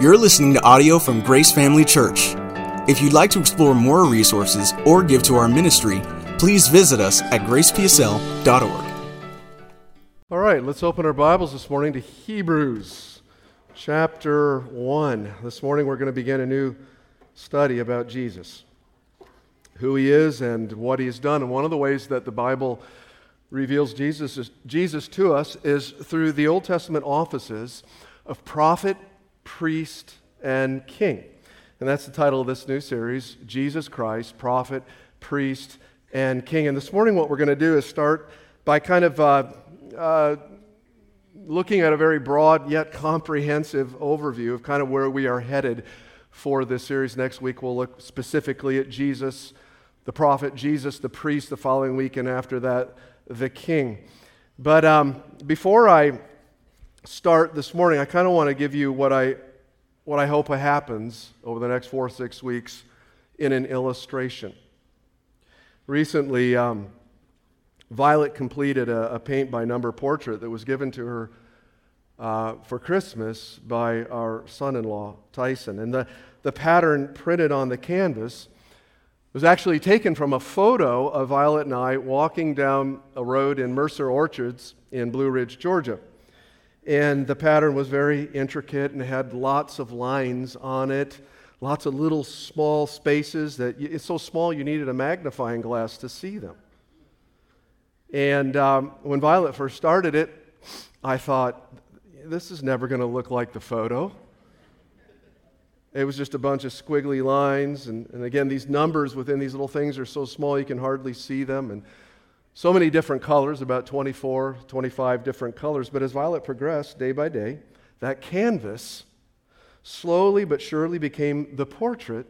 You're listening to audio from Grace Family Church. If you'd like to explore more resources or give to our ministry, please visit us at gracepsl.org. All right, let's open our Bibles this morning to Hebrews chapter 1. This morning we're going to begin a new study about Jesus, who he is and what he has done. And one of the ways that the Bible reveals Jesus, Jesus to us is through the Old Testament offices of prophet, priest, and king. And that's the title of this new series Jesus Christ, prophet, priest, and king. And this morning, what we're going to do is start by kind of uh, uh, looking at a very broad yet comprehensive overview of kind of where we are headed for this series. Next week, we'll look specifically at Jesus, the prophet, Jesus, the priest, the following week, and after that, the king. But um, before I start this morning, I kind of want to give you what I, what I hope happens over the next four or six weeks in an illustration. Recently, um, Violet completed a, a, paint by number portrait that was given to her uh, for Christmas by our son in law, Tyson. And the, the pattern printed on the canvas was actually taken from a photo of Violet and I walking down a road in Mercer Orchards in Blue Ridge, Georgia. And the pattern was very intricate and had lots of lines on it, lots of little small spaces that it's so small you needed a magnifying glass to see them. And um, when Violet first started it, I thought, this is never going to look like the photo. It was just a bunch of squiggly lines. And, and again, these numbers within these little things are so small you can hardly see them. And so many different colors, about 24, 25 different colors. But as Violet progressed day by day, that canvas slowly but surely became the portrait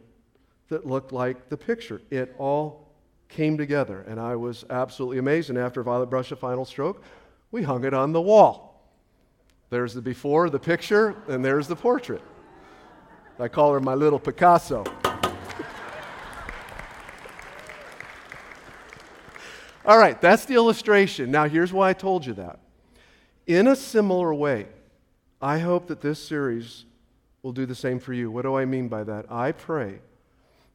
that looked like the picture. It all came together, and I was absolutely amazed. And after Violet brushed a final stroke, we hung it on the wall. There's the before, the picture, and there's the portrait. I call her my little Picasso. All right, that's the illustration. Now, here's why I told you that. In a similar way, I hope that this series will do the same for you. What do I mean by that? I pray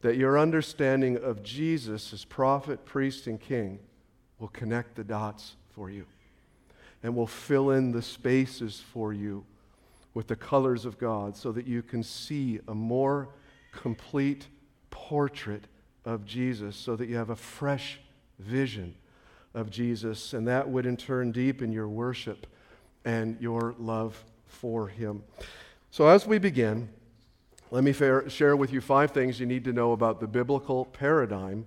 that your understanding of Jesus as prophet, priest, and king will connect the dots for you and will fill in the spaces for you with the colors of God so that you can see a more complete portrait of Jesus, so that you have a fresh vision of Jesus, and that would in turn deepen your worship and your love for Him. So, as we begin, let me share with you five things you need to know about the biblical paradigm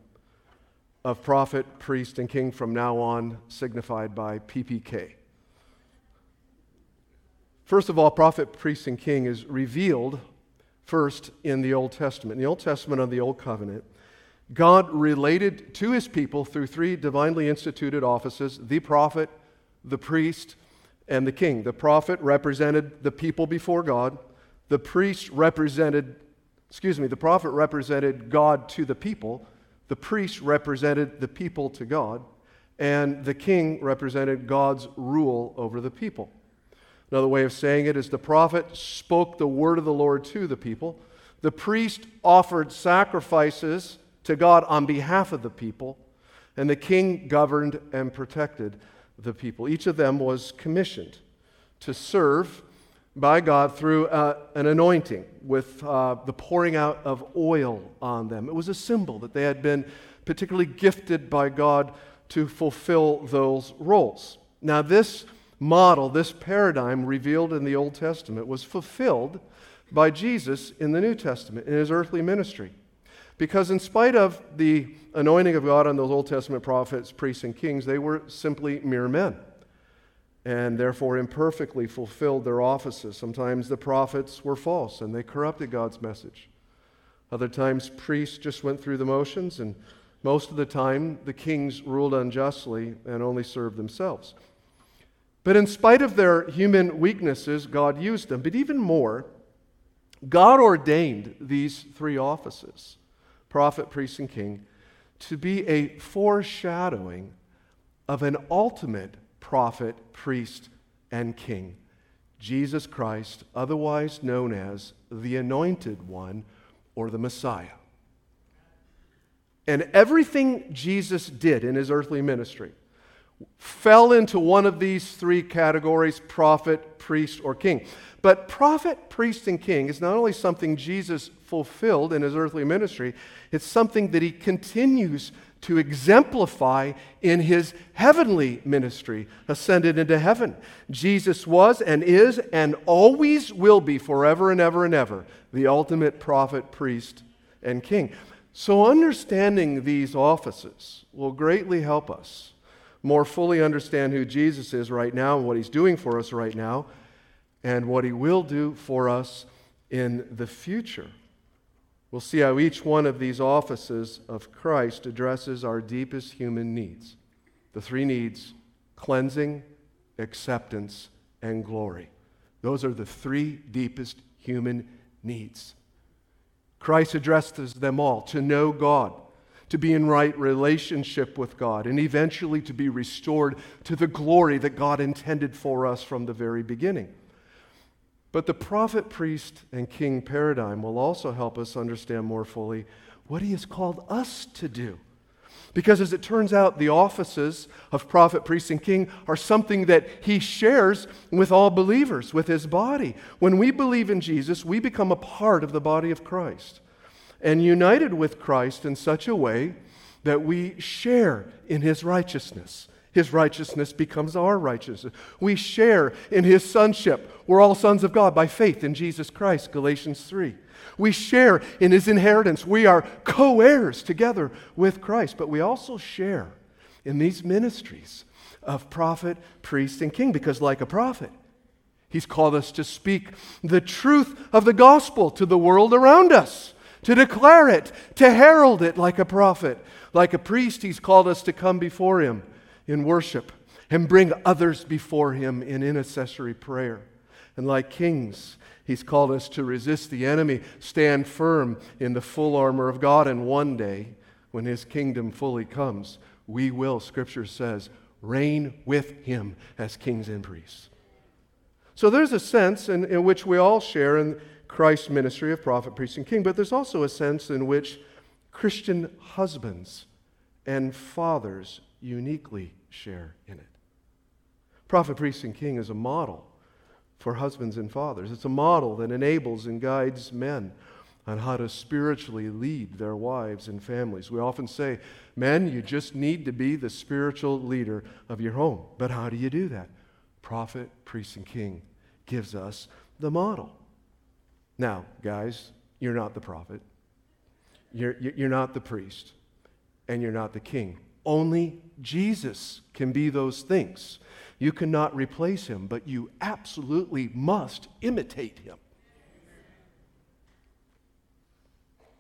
of prophet, priest, and king from now on, signified by PPK. First of all, prophet, priest, and king is revealed first in the Old Testament. In the Old Testament of the Old Covenant, God related to his people through three divinely instituted offices the prophet, the priest, and the king. The prophet represented the people before God, the priest represented, excuse me, the prophet represented God to the people, the priest represented the people to God, and the king represented God's rule over the people. Another way of saying it is the prophet spoke the word of the Lord to the people. The priest offered sacrifices to God on behalf of the people, and the king governed and protected the people. Each of them was commissioned to serve by God through uh, an anointing with uh, the pouring out of oil on them. It was a symbol that they had been particularly gifted by God to fulfill those roles. Now, this model, this paradigm revealed in the Old Testament was fulfilled by Jesus in the New Testament in his earthly ministry. Because, in spite of the anointing of God on those Old Testament prophets, priests, and kings, they were simply mere men and therefore imperfectly fulfilled their offices. Sometimes the prophets were false and they corrupted God's message. Other times, priests just went through the motions, and most of the time, the kings ruled unjustly and only served themselves. But in spite of their human weaknesses, God used them. But even more, God ordained these three offices prophet, priest, and king, to be a foreshadowing of an ultimate prophet, priest, and king, Jesus Christ, otherwise known as the Anointed One or the Messiah. And everything Jesus did in his earthly ministry fell into one of these three categories prophet, priest, or king. But prophet, priest, and king is not only something Jesus fulfilled in his earthly ministry, it's something that he continues to exemplify in his heavenly ministry, ascended into heaven. Jesus was and is and always will be forever and ever and ever the ultimate prophet, priest, and king. So, understanding these offices will greatly help us more fully understand who Jesus is right now and what he's doing for us right now and what he will do for us in the future. We'll see how each one of these offices of Christ addresses our deepest human needs the three needs cleansing, acceptance, and glory. Those are the three deepest human needs. Christ addresses them all to know God, to be in right relationship with God, and eventually to be restored to the glory that God intended for us from the very beginning. But the prophet, priest, and king paradigm will also help us understand more fully what he has called us to do. Because as it turns out, the offices of prophet, priest, and king are something that he shares with all believers, with his body. When we believe in Jesus, we become a part of the body of Christ and united with Christ in such a way that we share in his righteousness. His righteousness becomes our righteousness. We share in his sonship. We're all sons of God by faith in Jesus Christ, Galatians 3. We share in his inheritance. We are co heirs together with Christ, but we also share in these ministries of prophet, priest, and king because, like a prophet, he's called us to speak the truth of the gospel to the world around us, to declare it, to herald it like a prophet. Like a priest, he's called us to come before him in worship and bring others before him in intercessory prayer. And like kings, he's called us to resist the enemy, stand firm in the full armor of God, and one day, when his kingdom fully comes, we will, Scripture says, reign with him as kings and priests. So there's a sense in, in which we all share in Christ's ministry of prophet, priest, and king, but there's also a sense in which Christian husbands and fathers uniquely share in it. Prophet, priest, and king is a model for husbands and fathers. It's a model that enables and guides men on how to spiritually lead their wives and families. We often say, men, you just need to be the spiritual leader of your home. But how do you do that? Prophet, priest, and king gives us the model. Now, guys, you're not the prophet, you're, you're not the priest, and you're not the king. Only Jesus can be those things. You cannot replace him, but you absolutely must imitate him.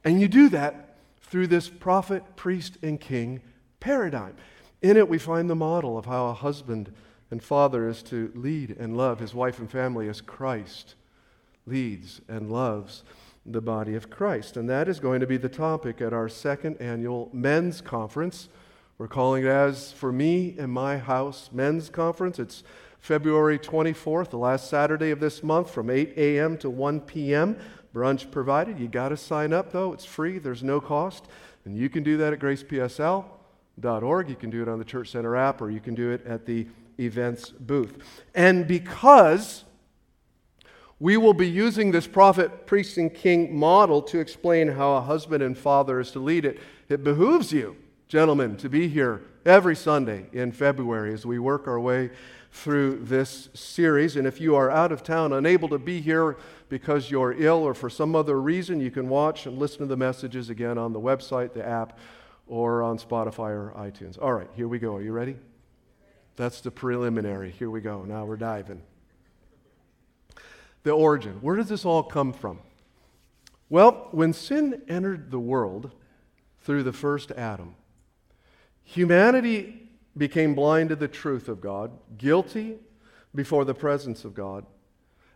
And you do that through this prophet, priest, and king paradigm. In it, we find the model of how a husband and father is to lead and love his wife and family as Christ leads and loves the body of Christ. And that is going to be the topic at our second annual men's conference we're calling it as For Me and My House Men's Conference. It's February 24th, the last Saturday of this month from 8 a.m. to 1 p.m. Brunch provided. You got to sign up though. It's free. There's no cost. And you can do that at gracepsl.org. You can do it on the Church Center app or you can do it at the events booth. And because we will be using this prophet, priest, and king model to explain how a husband and father is to lead it, it behooves you gentlemen, to be here every Sunday in February as we work our way through this series. And if you are out of town, unable to be here because you're ill or for some other reason, you can watch and listen to the messages again on the website, the app, or on Spotify or iTunes. All right, here we go. Are you ready? That's the preliminary. Here we go. Now we're diving. The origin. Where does this all come from? Well, when sin entered the world through the first Adam, Humanity became blind to the truth of God, guilty before the presence of God,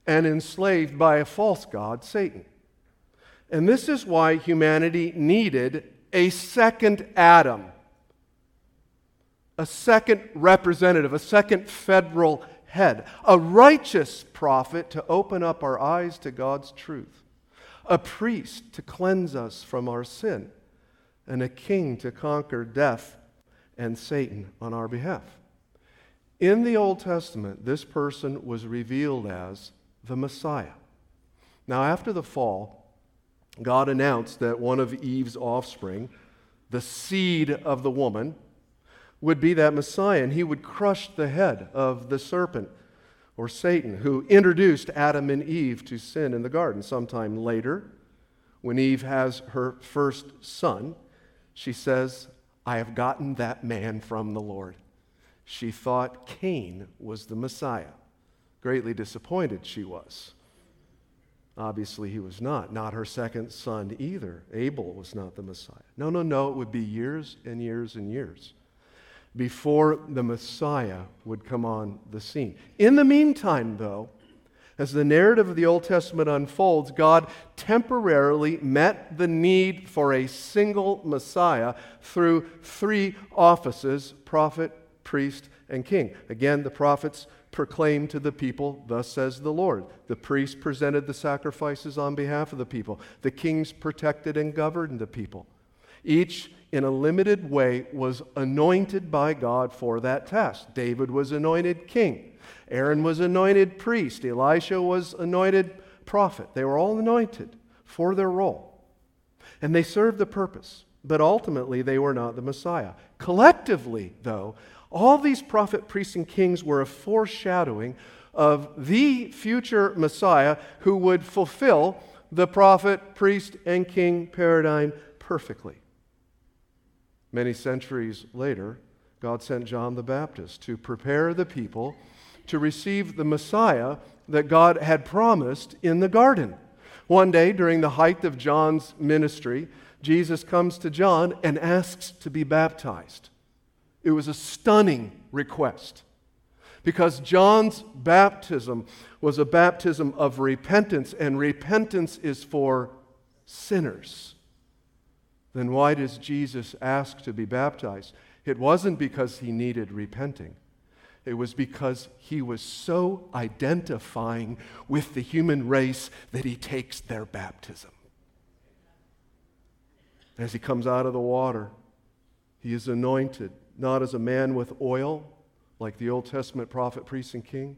and enslaved by a false God, Satan. And this is why humanity needed a second Adam, a second representative, a second federal head, a righteous prophet to open up our eyes to God's truth, a priest to cleanse us from our sin, and a king to conquer death and Satan on our behalf. In the Old Testament, this person was revealed as the Messiah. Now, after the fall, God announced that one of Eve's offspring, the seed of the woman, would be that Messiah, and he would crush the head of the serpent or Satan, who introduced Adam and Eve to sin in the garden. Sometime later, when Eve has her first son, she says, I have gotten that man from the Lord. She thought Cain was the Messiah. Greatly disappointed she was. Obviously, he was not. Not her second son either. Abel was not the Messiah. No, no, no. It would be years and years and years before the Messiah would come on the scene. In the meantime, though, as the narrative of the Old Testament unfolds, God temporarily met the need for a single Messiah through three offices prophet, priest, and king. Again, the prophets proclaimed to the people, Thus says the Lord. The priests presented the sacrifices on behalf of the people, the kings protected and governed the people. Each in a limited way, was anointed by God for that task. David was anointed king, Aaron was anointed priest, Elisha was anointed prophet. They were all anointed for their role. And they served the purpose, but ultimately they were not the Messiah. Collectively, though, all these prophet, priests, and kings were a foreshadowing of the future Messiah who would fulfill the prophet, priest, and king paradigm perfectly. Many centuries later, God sent John the Baptist to prepare the people to receive the Messiah that God had promised in the garden. One day, during the height of John's ministry, Jesus comes to John and asks to be baptized. It was a stunning request because John's baptism was a baptism of repentance, and repentance is for sinners then why does Jesus ask to be baptized? It wasn't because he needed repenting. It was because he was so identifying with the human race that he takes their baptism. As he comes out of the water, he is anointed, not as a man with oil, like the Old Testament prophet, priest, and king,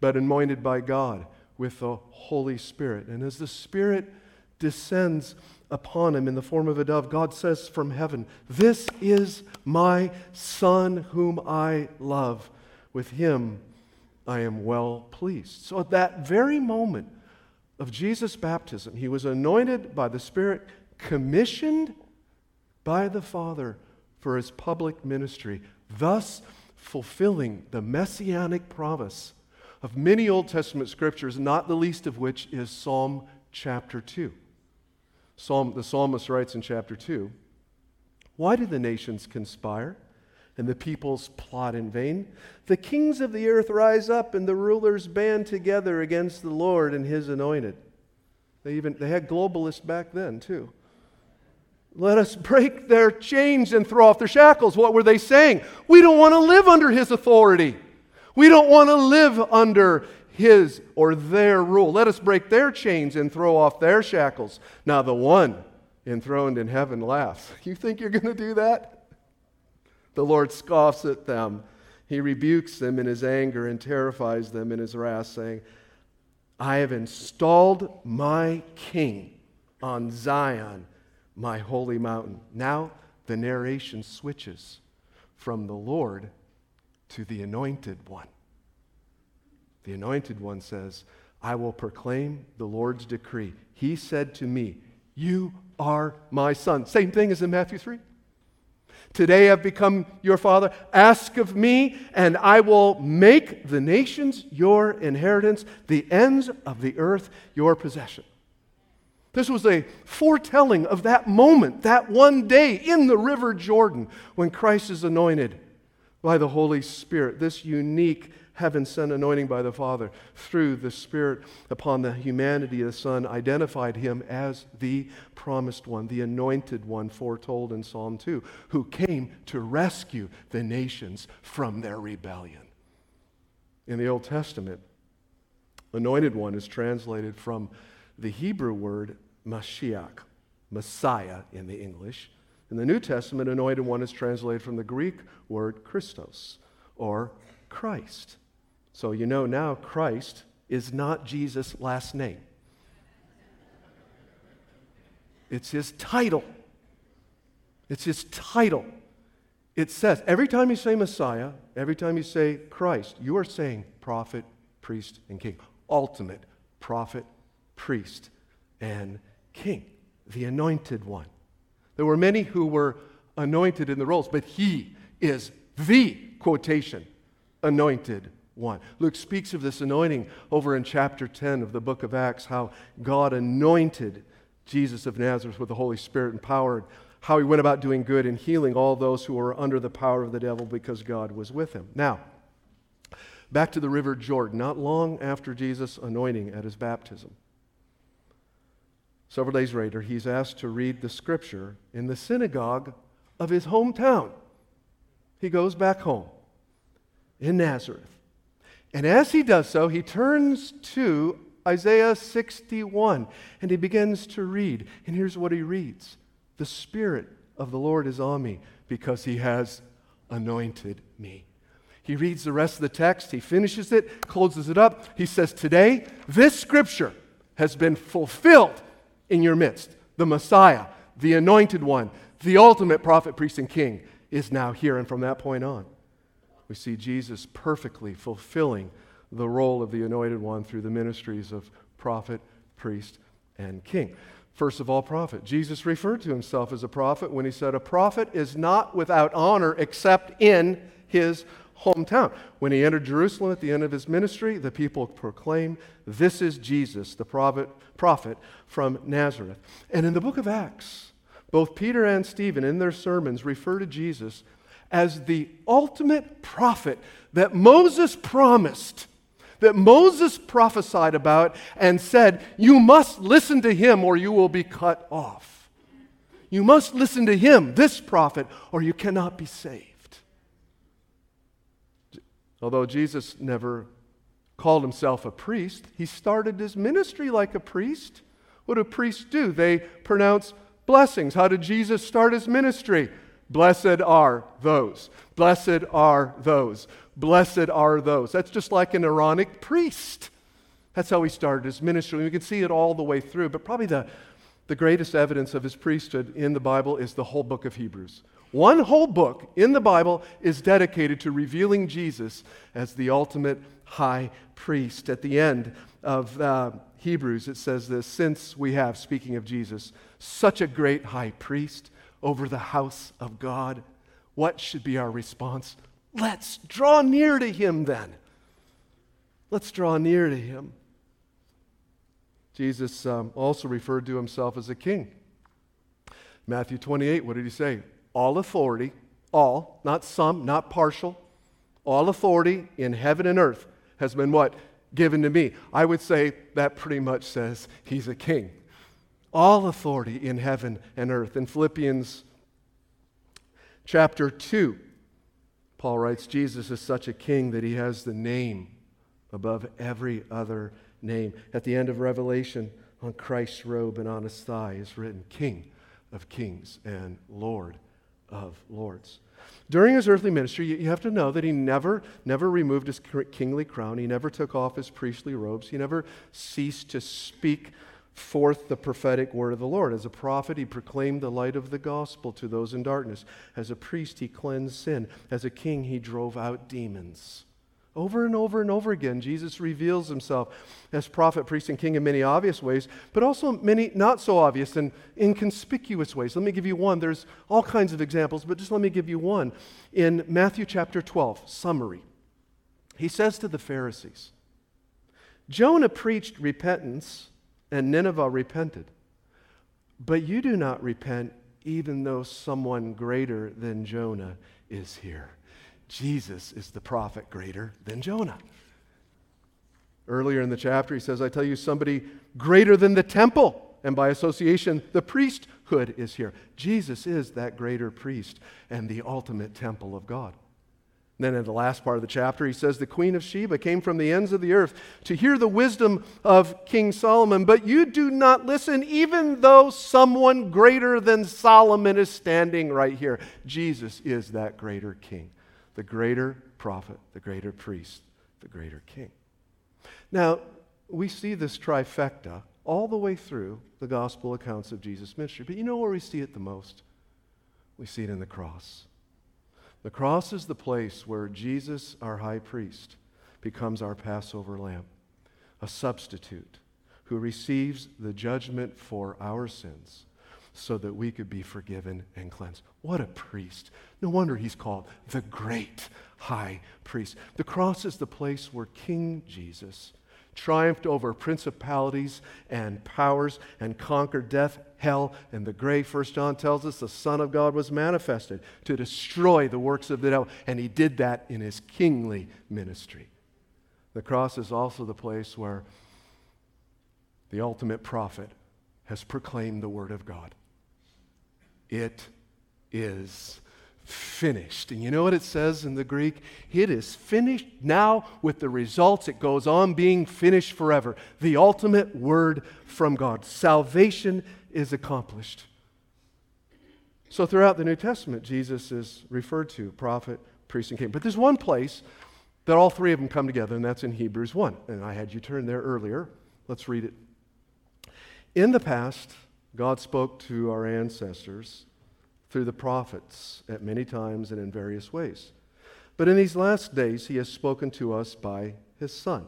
but anointed by God with the Holy Spirit. And as the Spirit descends upon him in the form of a dove, God says from heaven, This is my Son whom I love. With him I am well pleased. So at that very moment of Jesus' baptism, he was anointed by the Spirit, commissioned by the Father for his public ministry, thus fulfilling the messianic promise of many Old Testament scriptures, not the least of which is Psalm chapter 2. Psalm, the psalmist writes in chapter 2 Why do the nations conspire and the peoples plot in vain? The kings of the earth rise up and the rulers band together against the Lord and his anointed. They, even, they had globalists back then, too. Let us break their chains and throw off their shackles. What were they saying? We don't want to live under his authority. We don't want to live under his or their rule. Let us break their chains and throw off their shackles. Now, the one enthroned in heaven laughs. You think you're going to do that? The Lord scoffs at them. He rebukes them in his anger and terrifies them in his wrath, saying, I have installed my king on Zion, my holy mountain. Now the narration switches from the Lord to the anointed one. The anointed one says, I will proclaim the Lord's decree. He said to me, You are my son. Same thing as in Matthew 3. Today I've become your father. Ask of me, and I will make the nations your inheritance, the ends of the earth your possession. This was a foretelling of that moment, that one day in the river Jordan when Christ is anointed by the Holy Spirit. This unique heaven sent anointing by the Father through the Spirit upon the humanity of the Son identified him as the promised one, the anointed one foretold in Psalm 2, who came to rescue the nations from their rebellion. in the Old Testament, anointed one is translated from the Hebrew word Mashiach, Messiah in the English. In the New Testament, anointed one is translated from the Greek word Christos, or Christ. So you know now Christ is not Jesus' last name, it's his title. It's his title. It says, every time you say Messiah, every time you say Christ, you are saying prophet, priest, and king. Ultimate prophet, priest, and king, the anointed one. There were many who were anointed in the roles, but he is the quotation anointed one. Luke speaks of this anointing over in chapter 10 of the book of Acts, how God anointed Jesus of Nazareth with the Holy Spirit and power, how he went about doing good and healing all those who were under the power of the devil because God was with him. Now, back to the river Jordan, not long after Jesus' anointing at his baptism. Several days later, he's asked to read the scripture in the synagogue of his hometown. He goes back home in Nazareth. And as he does so, he turns to Isaiah 61 and he begins to read. And here's what he reads The Spirit of the Lord is on me because he has anointed me. He reads the rest of the text, he finishes it, closes it up. He says, Today, this scripture has been fulfilled in your midst. The Messiah, the anointed one, the ultimate prophet, priest, and king is now here. And from that point on, we see Jesus perfectly fulfilling the role of the anointed one through the ministries of prophet, priest, and king. First of all, prophet. Jesus referred to himself as a prophet when he said, A prophet is not without honor except in his hometown. When he entered Jerusalem at the end of his ministry, the people proclaimed, This is Jesus, the prophet, prophet from Nazareth. And in the book of Acts, both Peter and Stephen, in their sermons, refer to Jesus as the ultimate prophet that Moses promised, that Moses prophesied about and said, You must listen to him or you will be cut off. You must listen to him, this prophet, or you cannot be saved. Although Jesus never called himself a priest, he started his ministry like a priest. What do priests do? They pronounce blessings. How did Jesus start his ministry? Blessed are those. Blessed are those. Blessed are those. That's just like an Aaronic priest. That's how he started his ministry. We can see it all the way through, but probably the, the greatest evidence of his priesthood in the Bible is the whole book of Hebrews. One whole book in the Bible is dedicated to revealing Jesus as the ultimate high priest. At the end of uh, Hebrews, it says this Since we have, speaking of Jesus, such a great high priest over the house of God, what should be our response? Let's draw near to him then. Let's draw near to him. Jesus um, also referred to himself as a king. Matthew 28, what did he say? All authority, all, not some, not partial, all authority in heaven and earth has been what? Given to me. I would say that pretty much says he's a king. All authority in heaven and earth. In Philippians chapter 2, Paul writes Jesus is such a king that he has the name above every other name. At the end of Revelation, on Christ's robe and on his thigh is written King of Kings and Lord of Lords. During his earthly ministry, you have to know that he never, never removed his kingly crown. He never took off his priestly robes. He never ceased to speak forth the prophetic word of the Lord. As a prophet, he proclaimed the light of the gospel to those in darkness. As a priest, he cleansed sin. As a king, he drove out demons. Over and over and over again, Jesus reveals himself as prophet, priest, and king in many obvious ways, but also many not so obvious and inconspicuous ways. Let me give you one. There's all kinds of examples, but just let me give you one. In Matthew chapter 12, summary, he says to the Pharisees, Jonah preached repentance, and Nineveh repented. But you do not repent, even though someone greater than Jonah is here. Jesus is the prophet greater than Jonah. Earlier in the chapter, he says, I tell you, somebody greater than the temple. And by association, the priesthood is here. Jesus is that greater priest and the ultimate temple of God. Then in the last part of the chapter, he says, The Queen of Sheba came from the ends of the earth to hear the wisdom of King Solomon, but you do not listen, even though someone greater than Solomon is standing right here. Jesus is that greater king, the greater prophet, the greater priest, the greater king. Now, we see this trifecta all the way through the gospel accounts of Jesus' ministry, but you know where we see it the most? We see it in the cross. The cross is the place where Jesus, our high priest, becomes our Passover lamb, a substitute who receives the judgment for our sins so that we could be forgiven and cleansed. What a priest. No wonder he's called the great high priest. The cross is the place where King Jesus triumphed over principalities and powers and conquered death, hell, and the grave. First John tells us the Son of God was manifested to destroy the works of the devil, and he did that in his kingly ministry. The cross is also the place where the ultimate prophet has proclaimed the word of God. It is finished. And you know what it says in the Greek? It is finished now with the results. It goes on being finished forever. The ultimate word from God. Salvation is accomplished. So throughout the New Testament, Jesus is referred to prophet, priest, and king. But there's one place that all three of them come together, and that's in Hebrews 1. And I had you turn there earlier. Let's read it. In the past, God spoke to our ancestors through the prophets at many times and in various ways. But in these last days, he has spoken to us by his Son,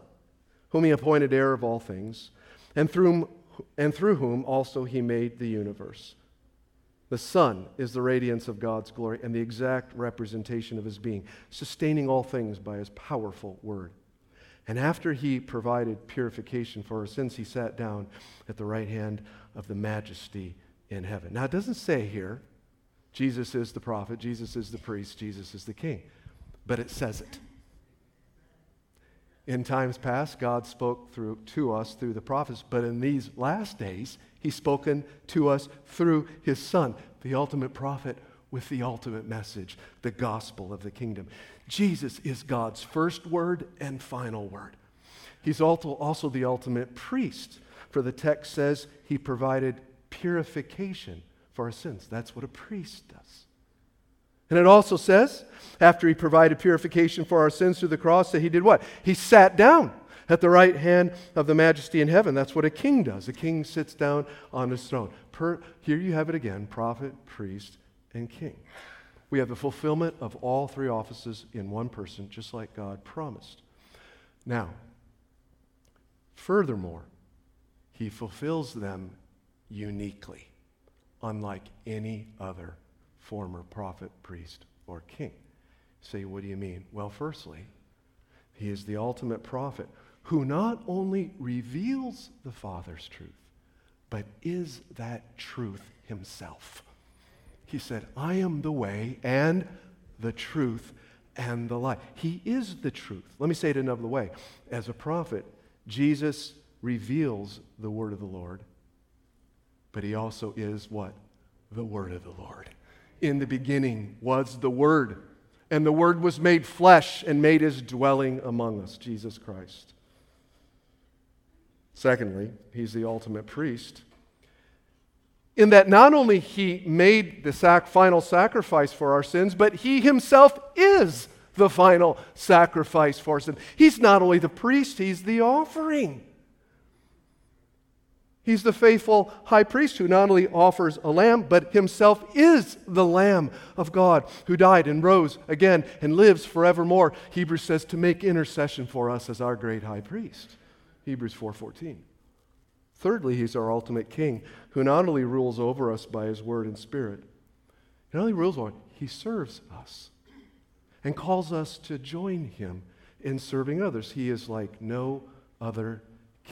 whom he appointed heir of all things, and through, whom, and through whom also he made the universe. The Son is the radiance of God's glory and the exact representation of his being, sustaining all things by his powerful word. And after he provided purification for our sins, he sat down at the right hand of the majesty in heaven. Now, it doesn't say here Jesus is the prophet, Jesus is the priest, Jesus is the king. But it says it. In times past, God spoke through, to us through the prophets, but in these last days, He's spoken to us through His Son, the ultimate prophet with the ultimate message, the gospel of the kingdom. Jesus is God's first word and final word. He's also, also the ultimate priest, for the text says He provided purification for our sins. That's what a priest does. And it also says, after he provided purification for our sins through the cross, that he did what? He sat down at the right hand of the majesty in heaven. That's what a king does. A king sits down on his throne. Per, here you have it again prophet, priest, and king. We have the fulfillment of all three offices in one person, just like God promised. Now, furthermore, he fulfills them uniquely unlike any other former prophet, priest, or king. Say, what do you mean? Well, firstly, he is the ultimate prophet who not only reveals the Father's truth, but is that truth himself. He said, I am the way and the truth and the life. He is the truth. Let me say it another way. As a prophet, Jesus reveals the word of the Lord but he also is what? The Word of the Lord. In the beginning was the Word, and the Word was made flesh and made his dwelling among us, Jesus Christ. Secondly, he's the ultimate priest. In that not only he made the sac- final sacrifice for our sins, but he himself is the final sacrifice for sin. He's not only the priest, he's the offering. He's the faithful high priest who not only offers a lamb, but himself is the Lamb of God who died and rose again and lives forevermore. Hebrews says to make intercession for us as our great high priest. Hebrews 4:14. Thirdly, he's our ultimate king who not only rules over us by his word and spirit, he not only rules over, he serves us and calls us to join him in serving others. He is like no other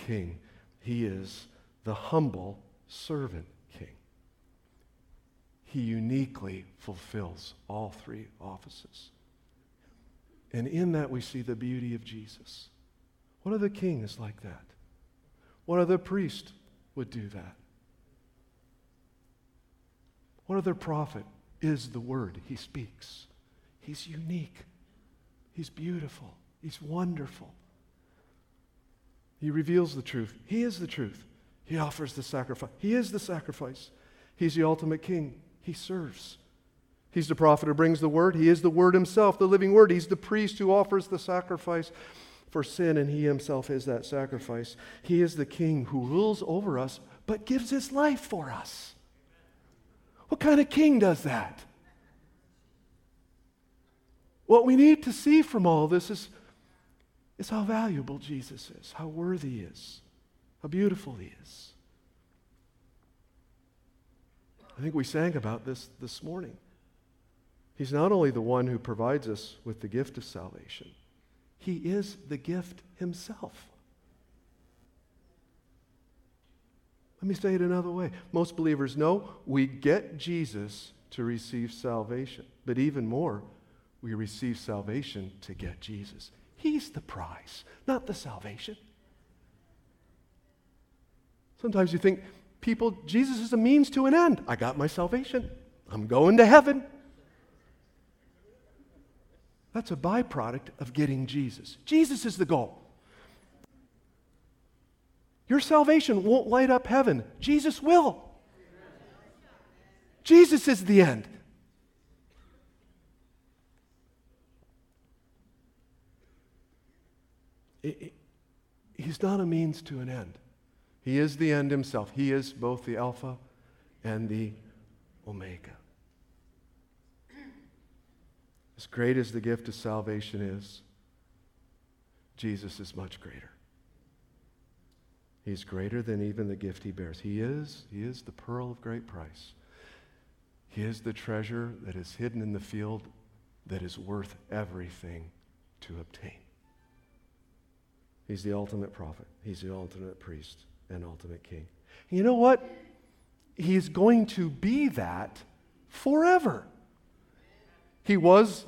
king. He is the humble servant king. He uniquely fulfills all three offices. And in that, we see the beauty of Jesus. What other king is like that? What other priest would do that? What other prophet is the word he speaks? He's unique. He's beautiful. He's wonderful. He reveals the truth. He is the truth. He offers the sacrifice. He is the sacrifice. He's the ultimate king. He serves. He's the prophet who brings the word. He is the word himself, the living word. He's the priest who offers the sacrifice for sin, and he himself is that sacrifice. He is the king who rules over us, but gives his life for us. What kind of king does that? What we need to see from all this is, is how valuable Jesus is, how worthy he is, how beautiful he is. I think we sang about this this morning. He's not only the one who provides us with the gift of salvation, he is the gift himself. Let me say it another way. Most believers know we get Jesus to receive salvation, but even more, we receive salvation to get Jesus. He's the prize, not the salvation. Sometimes you think people, Jesus is a means to an end. I got my salvation. I'm going to heaven. That's a byproduct of getting Jesus. Jesus is the goal. Your salvation won't light up heaven, Jesus will. Jesus is the end. he's not a means to an end. He is the end himself. He is both the Alpha and the Omega. As great as the gift of salvation is, Jesus is much greater. He's greater than even the gift he bears. He is, he is the pearl of great price. He is the treasure that is hidden in the field that is worth everything to obtain. He's the ultimate prophet. He's the ultimate priest and ultimate king. you know what? He's going to be that forever. He was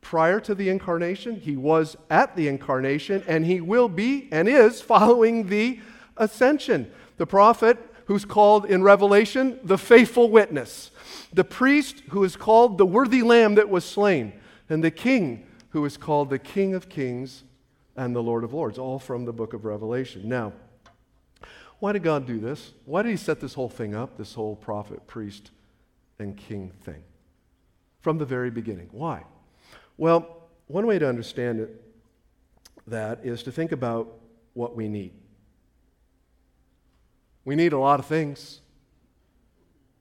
prior to the incarnation, he was at the incarnation, and he will be and is following the ascension. The prophet who's called in Revelation the faithful witness, the priest who is called the worthy lamb that was slain, and the king who is called the King of Kings and the Lord of Lords, all from the book of Revelation. Now, why did God do this? Why did He set this whole thing up, this whole prophet, priest, and king thing? from the very beginning. Why? Well, one way to understand it, that is to think about what we need. We need a lot of things,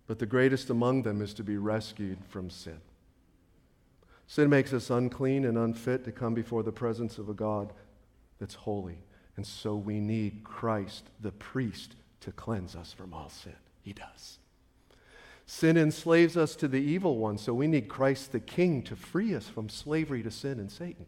but the greatest among them is to be rescued from sin. Sin makes us unclean and unfit to come before the presence of a God that's holy. And so we need Christ, the priest, to cleanse us from all sin. He does. Sin enslaves us to the evil one, so we need Christ the King to free us from slavery to sin and Satan.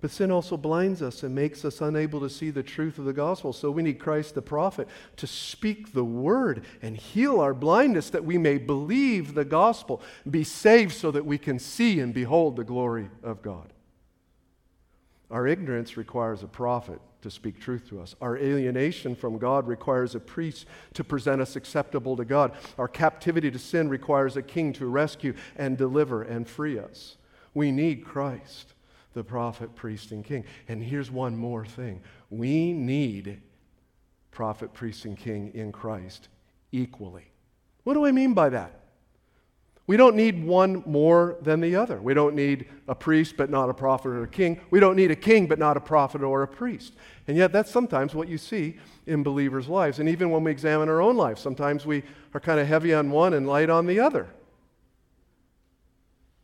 But sin also blinds us and makes us unable to see the truth of the gospel. So we need Christ the prophet to speak the word and heal our blindness that we may believe the gospel, be saved so that we can see and behold the glory of God. Our ignorance requires a prophet to speak truth to us. Our alienation from God requires a priest to present us acceptable to God. Our captivity to sin requires a king to rescue and deliver and free us. We need Christ, the prophet, priest, and king. And here's one more thing we need prophet, priest, and king in Christ equally. What do I mean by that? We don't need one more than the other. We don't need a priest but not a prophet or a king. We don't need a king but not a prophet or a priest. And yet, that's sometimes what you see in believers' lives. And even when we examine our own lives, sometimes we are kind of heavy on one and light on the other.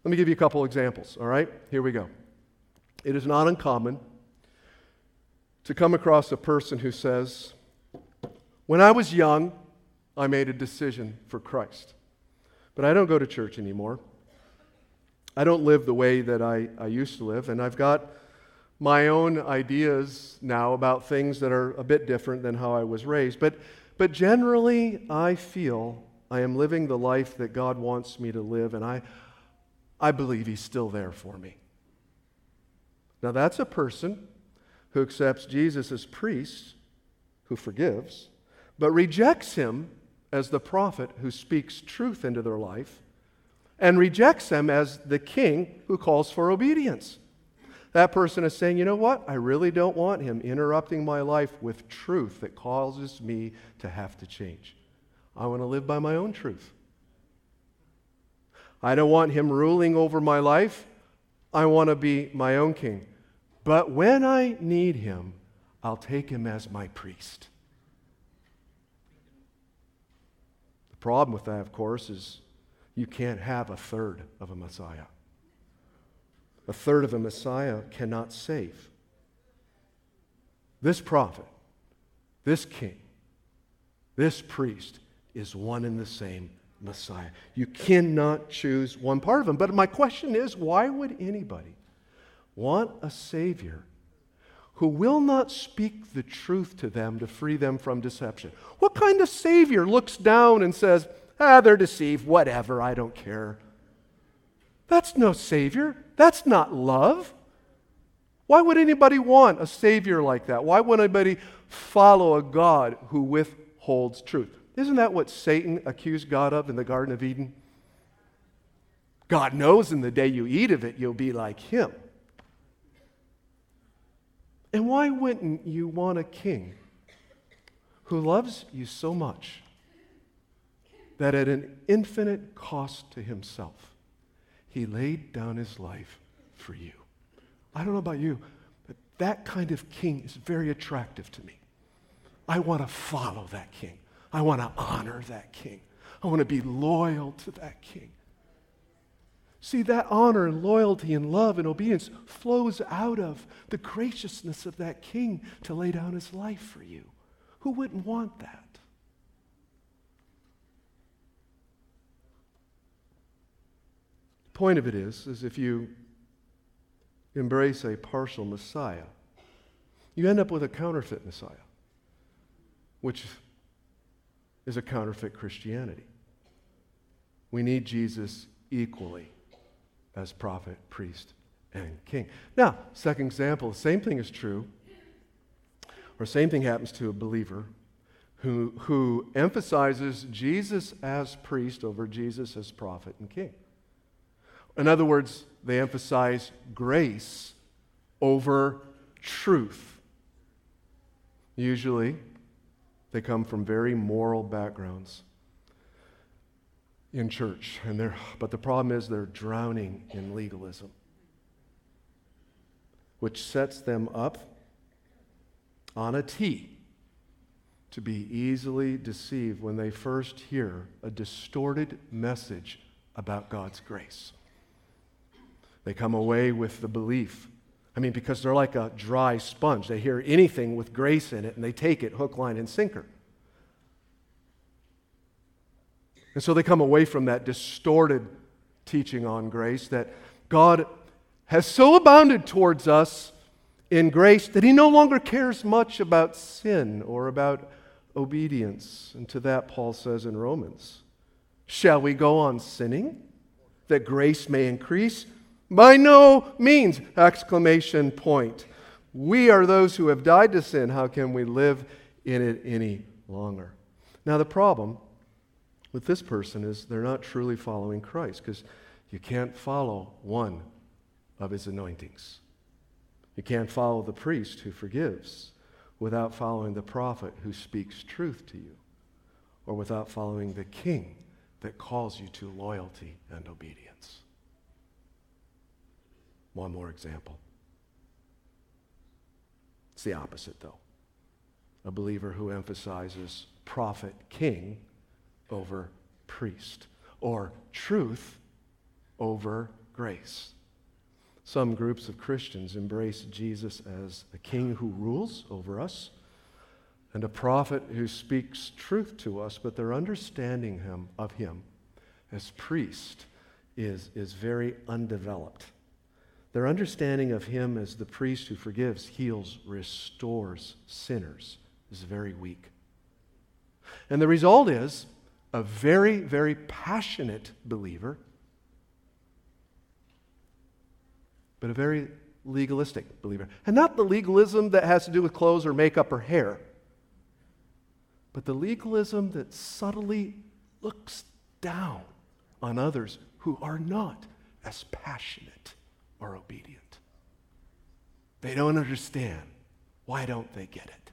Let me give you a couple examples, all right? Here we go. It is not uncommon to come across a person who says, When I was young, I made a decision for Christ. But I don't go to church anymore. I don't live the way that I, I used to live, and I've got my own ideas now about things that are a bit different than how I was raised. But, but generally, I feel I am living the life that God wants me to live, and I, I believe He's still there for me. Now, that's a person who accepts Jesus as priest, who forgives, but rejects Him as the prophet who speaks truth into their life and rejects them as the king who calls for obedience. That person is saying, you know what? I really don't want him interrupting my life with truth that causes me to have to change. I want to live by my own truth. I don't want him ruling over my life. I want to be my own king. But when I need him, I'll take him as my priest. Problem with that, of course, is you can't have a third of a Messiah. A third of a Messiah cannot save. This prophet, this king, this priest is one and the same Messiah. You cannot choose one part of him. But my question is why would anybody want a Savior who will not speak the truth to them to free them from deception? What kind of Savior looks down and says, ah, they're deceived, whatever, I don't care? That's no Savior. That's not love. Why would anybody want a Savior like that? Why would anybody follow a God who withholds truth? Isn't that what Satan accused God of in the Garden of Eden? God knows in the day you eat of it, you'll be like him. And why wouldn't you want a king who loves you so much that at an infinite cost to himself, he laid down his life for you? I don't know about you, but that kind of king is very attractive to me. I want to follow that king. I want to honor that king. I want to be loyal to that king. See, that honor and loyalty and love and obedience flows out of the graciousness of that king to lay down his life for you. Who wouldn't want that? The point of it is, is if you embrace a partial Messiah, you end up with a counterfeit Messiah, which is a counterfeit Christianity. We need Jesus equally as prophet, priest, and king. Now, second example, same thing is true, or same thing happens to a believer who, who emphasizes Jesus as priest over Jesus as prophet and king. In other words, they emphasize grace over truth. Usually, they come from very moral backgrounds in church. And they're, but the problem is they're drowning in legalism, which sets them up on a tee to be easily deceived when they first hear a distorted message about God's grace. They come away with the belief I mean, because they're like a dry sponge. They hear anything with grace in it and they take it hook, line, and sinker. And so they come away from that distorted teaching on grace that God has so abounded towards us in grace that he no longer cares much about sin or about obedience. And to that, Paul says in Romans Shall we go on sinning that grace may increase? By no means! Exclamation point. We are those who have died to sin. How can we live in it any longer? Now, the problem with this person is they're not truly following Christ because you can't follow one of his anointings. You can't follow the priest who forgives without following the prophet who speaks truth to you or without following the king that calls you to loyalty and obedience. One more example. It's the opposite, though. A believer who emphasizes prophet king over priest, or truth over grace. Some groups of Christians embrace Jesus as a king who rules over us and a prophet who speaks truth to us, but their understanding him, of him as priest is, is very undeveloped. Their understanding of him as the priest who forgives, heals, restores sinners is very weak. And the result is a very, very passionate believer, but a very legalistic believer. And not the legalism that has to do with clothes or makeup or hair, but the legalism that subtly looks down on others who are not as passionate or obedient. They don't understand. Why don't they get it?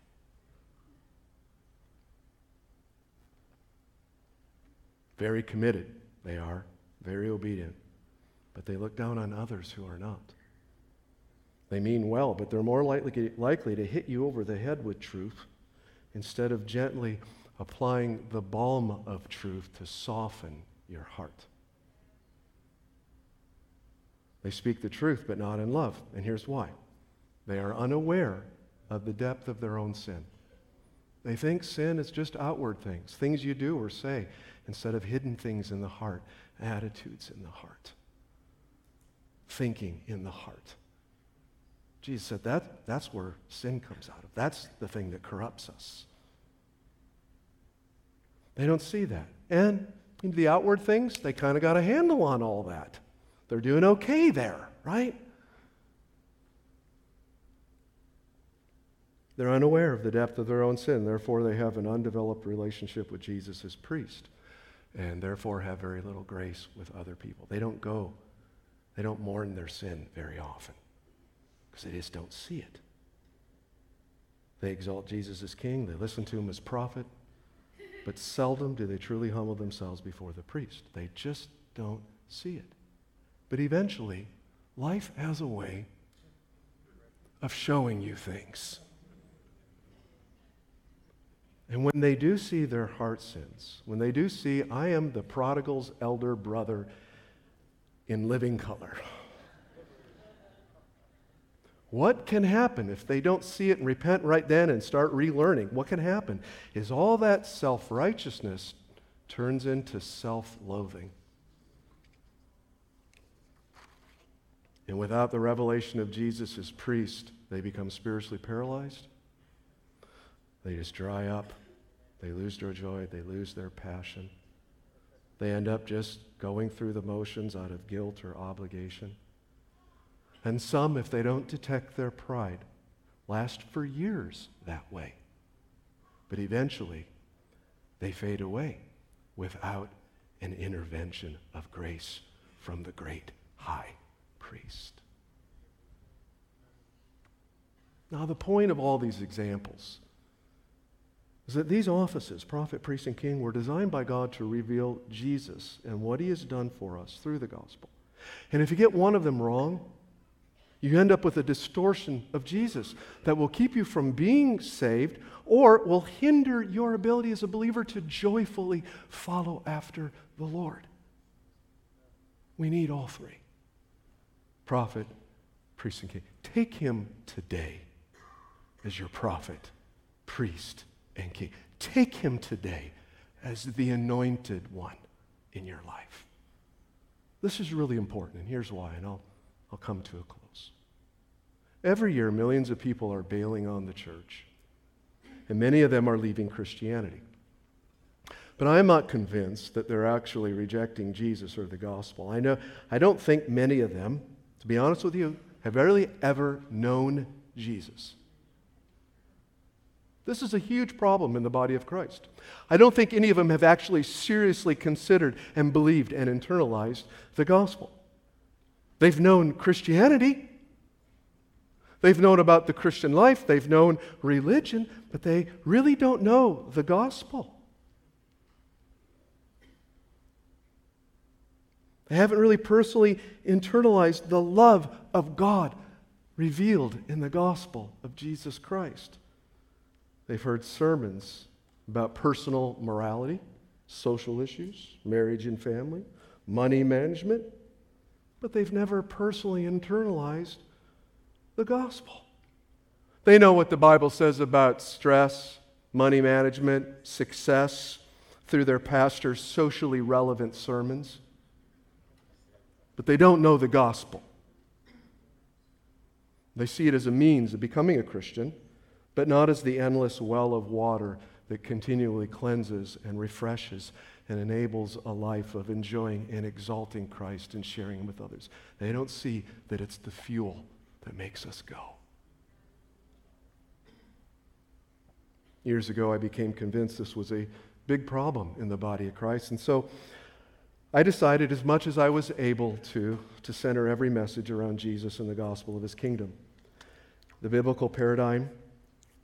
Very committed, they are, very obedient. But they look down on others who are not. They mean well, but they're more likely, likely to hit you over the head with truth instead of gently applying the balm of truth to soften your heart. They speak the truth, but not in love. And here's why they are unaware of the depth of their own sin. They think sin is just outward things, things you do or say, instead of hidden things in the heart, attitudes in the heart, thinking in the heart. Jesus said that, that's where sin comes out of. That's the thing that corrupts us. They don't see that. And in the outward things, they kind of got a handle on all that. They're doing okay there, right? They're unaware of the depth of their own sin. Therefore, they have an undeveloped relationship with Jesus as priest, and therefore have very little grace with other people. They don't go, they don't mourn their sin very often because they just don't see it. They exalt Jesus as king, they listen to him as prophet, but seldom do they truly humble themselves before the priest. They just don't see it. But eventually, life has a way of showing you things. And when they do see their heart sins, when they do see, I am the prodigal's elder brother in living color. What can happen if they don't see it and repent right then and start relearning? What can happen is all that self righteousness turns into self loathing. And without the revelation of Jesus as priest, they become spiritually paralyzed. They just dry up. They lose their joy. They lose their passion. They end up just going through the motions out of guilt or obligation. And some, if they don't detect their pride, last for years that way. But eventually, they fade away without an intervention of grace from the great high priest. Now, the point of all these examples is that these offices, prophet, priest, and king, were designed by God to reveal Jesus and what he has done for us through the gospel. And if you get one of them wrong, you end up with a distortion of Jesus that will keep you from being saved or will hinder your ability as a believer to joyfully follow after the Lord. We need all three prophet, priest, and king. Take him today as your prophet, priest, and king. Take him today as the anointed one in your life. This is really important, and here's why, and I'll, I'll come to a close. Every year, millions of people are bailing on the church, and many of them are leaving Christianity. But I'm not convinced that they're actually rejecting Jesus or the gospel. I, know, I don't think many of them, to be honest with you, have really ever known Jesus. This is a huge problem in the body of Christ. I don't think any of them have actually seriously considered and believed and internalized the gospel. They've known Christianity, They've known about the Christian life, they've known religion, but they really don't know the gospel. They haven't really personally internalized the love of God revealed in the gospel of Jesus Christ. They've heard sermons about personal morality, social issues, marriage and family, money management, but they've never personally internalized the gospel. They know what the Bible says about stress, money management, success through their pastor's socially relevant sermons, but they don't know the gospel. They see it as a means of becoming a Christian, but not as the endless well of water that continually cleanses and refreshes and enables a life of enjoying and exalting Christ and sharing with others. They don't see that it's the fuel that makes us go. Years ago, I became convinced this was a big problem in the body of Christ. And so I decided, as much as I was able to, to center every message around Jesus and the gospel of his kingdom. The biblical paradigm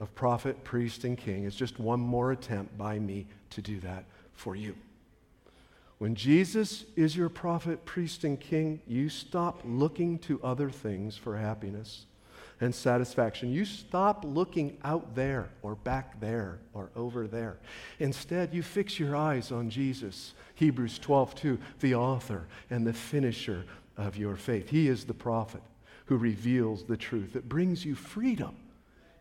of prophet, priest, and king is just one more attempt by me to do that for you. When Jesus is your prophet, priest, and king, you stop looking to other things for happiness and satisfaction. You stop looking out there or back there or over there. Instead, you fix your eyes on Jesus. Hebrews 12, 2, the author and the finisher of your faith. He is the prophet who reveals the truth. that brings you freedom.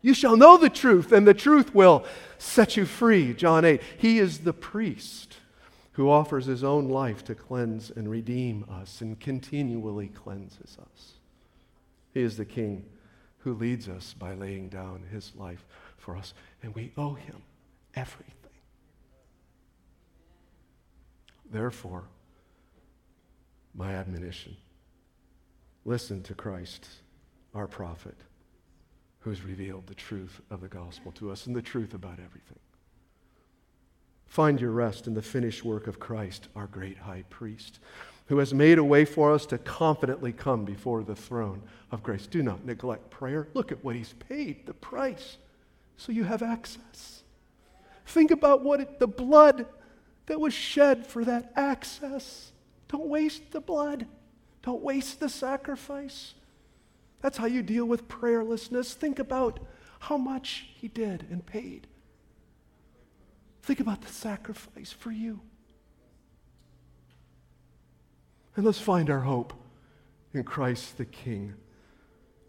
You shall know the truth, and the truth will set you free. John 8. He is the priest who offers his own life to cleanse and redeem us and continually cleanses us. He is the king who leads us by laying down his life for us. And we owe him everything. Therefore, my admonition listen to Christ, our prophet, who's revealed the truth of the gospel to us and the truth about everything. Find your rest in the finished work of Christ, our great high priest who has made a way for us to confidently come before the throne of grace. Do not neglect prayer. Look at what he's paid, the price, so you have access. Think about what it, the blood that was shed for that access. Don't waste the blood. Don't waste the sacrifice. That's how you deal with prayerlessness. Think about how much he did and paid. Think about the sacrifice for you. And let's find our hope in Christ the King,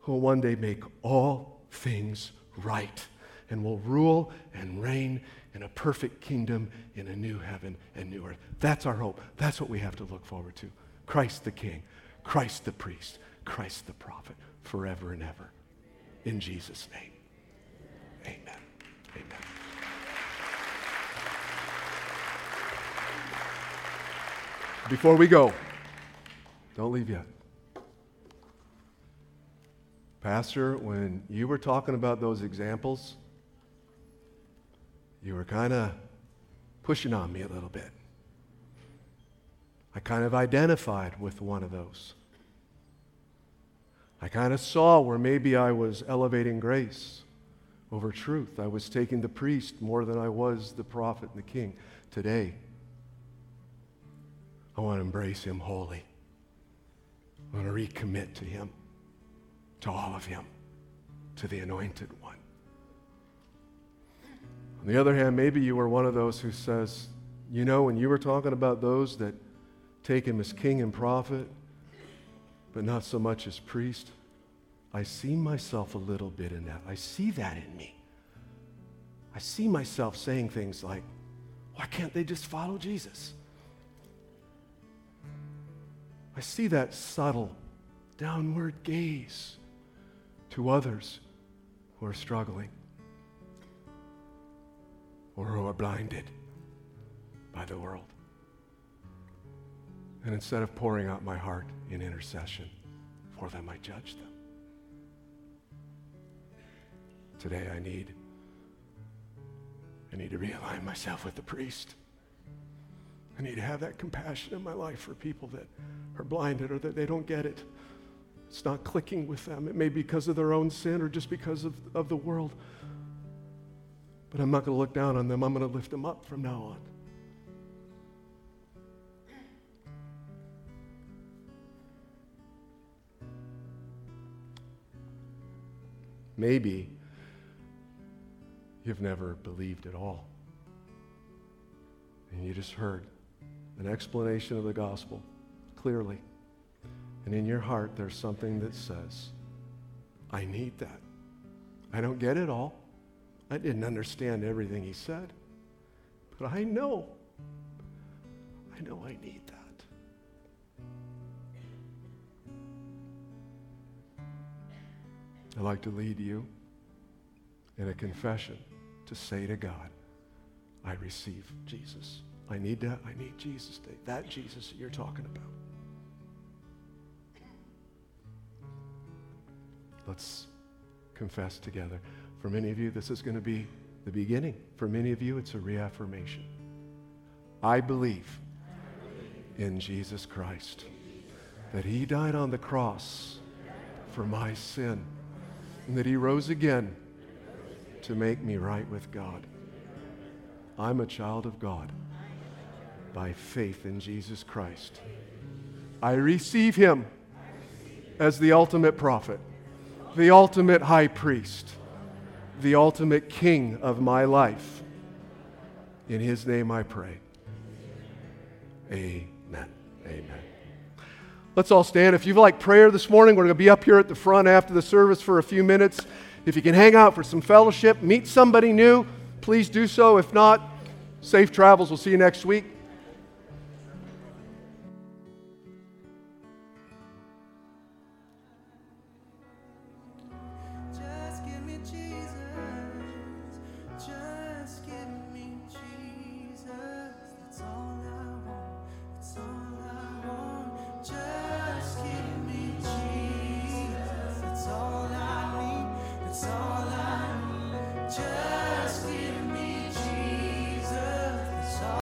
who will one day make all things right and will rule and reign in a perfect kingdom in a new heaven and new earth. That's our hope. That's what we have to look forward to. Christ the King, Christ the priest, Christ the prophet, forever and ever. In Jesus' name. Amen. Amen. Before we go, don't leave yet. Pastor, when you were talking about those examples, you were kind of pushing on me a little bit. I kind of identified with one of those. I kind of saw where maybe I was elevating grace over truth. I was taking the priest more than I was the prophet and the king. Today, I want to embrace him wholly. I want to recommit to Him, to all of Him, to the Anointed One. On the other hand, maybe you were one of those who says, you know, when you were talking about those that take Him as King and prophet, but not so much as priest, I see myself a little bit in that. I see that in me. I see myself saying things like, why can't they just follow Jesus? I see that subtle downward gaze to others who are struggling or who are blinded by the world. And instead of pouring out my heart in intercession for them, I judge them. Today I need I need to realign myself with the priest. I need to have that compassion in my life for people that are blinded or that they don't get it. It's not clicking with them. It may be because of their own sin or just because of, of the world. But I'm not going to look down on them. I'm going to lift them up from now on. Maybe you've never believed at all. And you just heard an explanation of the gospel clearly. And in your heart, there's something that says, I need that. I don't get it all. I didn't understand everything he said. But I know. I know I need I'd like to lead you in a confession to say to God, I receive Jesus. I need that. I need Jesus. That Jesus that you're talking about. Let's confess together. For many of you, this is going to be the beginning. For many of you, it's a reaffirmation. I believe in Jesus Christ. That he died on the cross for my sin, and that he rose again to make me right with God. I'm a child of God by faith in Jesus Christ. I receive him as the ultimate prophet, the ultimate high priest, the ultimate king of my life. In his name I pray. Amen. Amen. Let's all stand. If you'd like prayer this morning, we're going to be up here at the front after the service for a few minutes. If you can hang out for some fellowship, meet somebody new, please do so. If not, safe travels. We'll see you next week.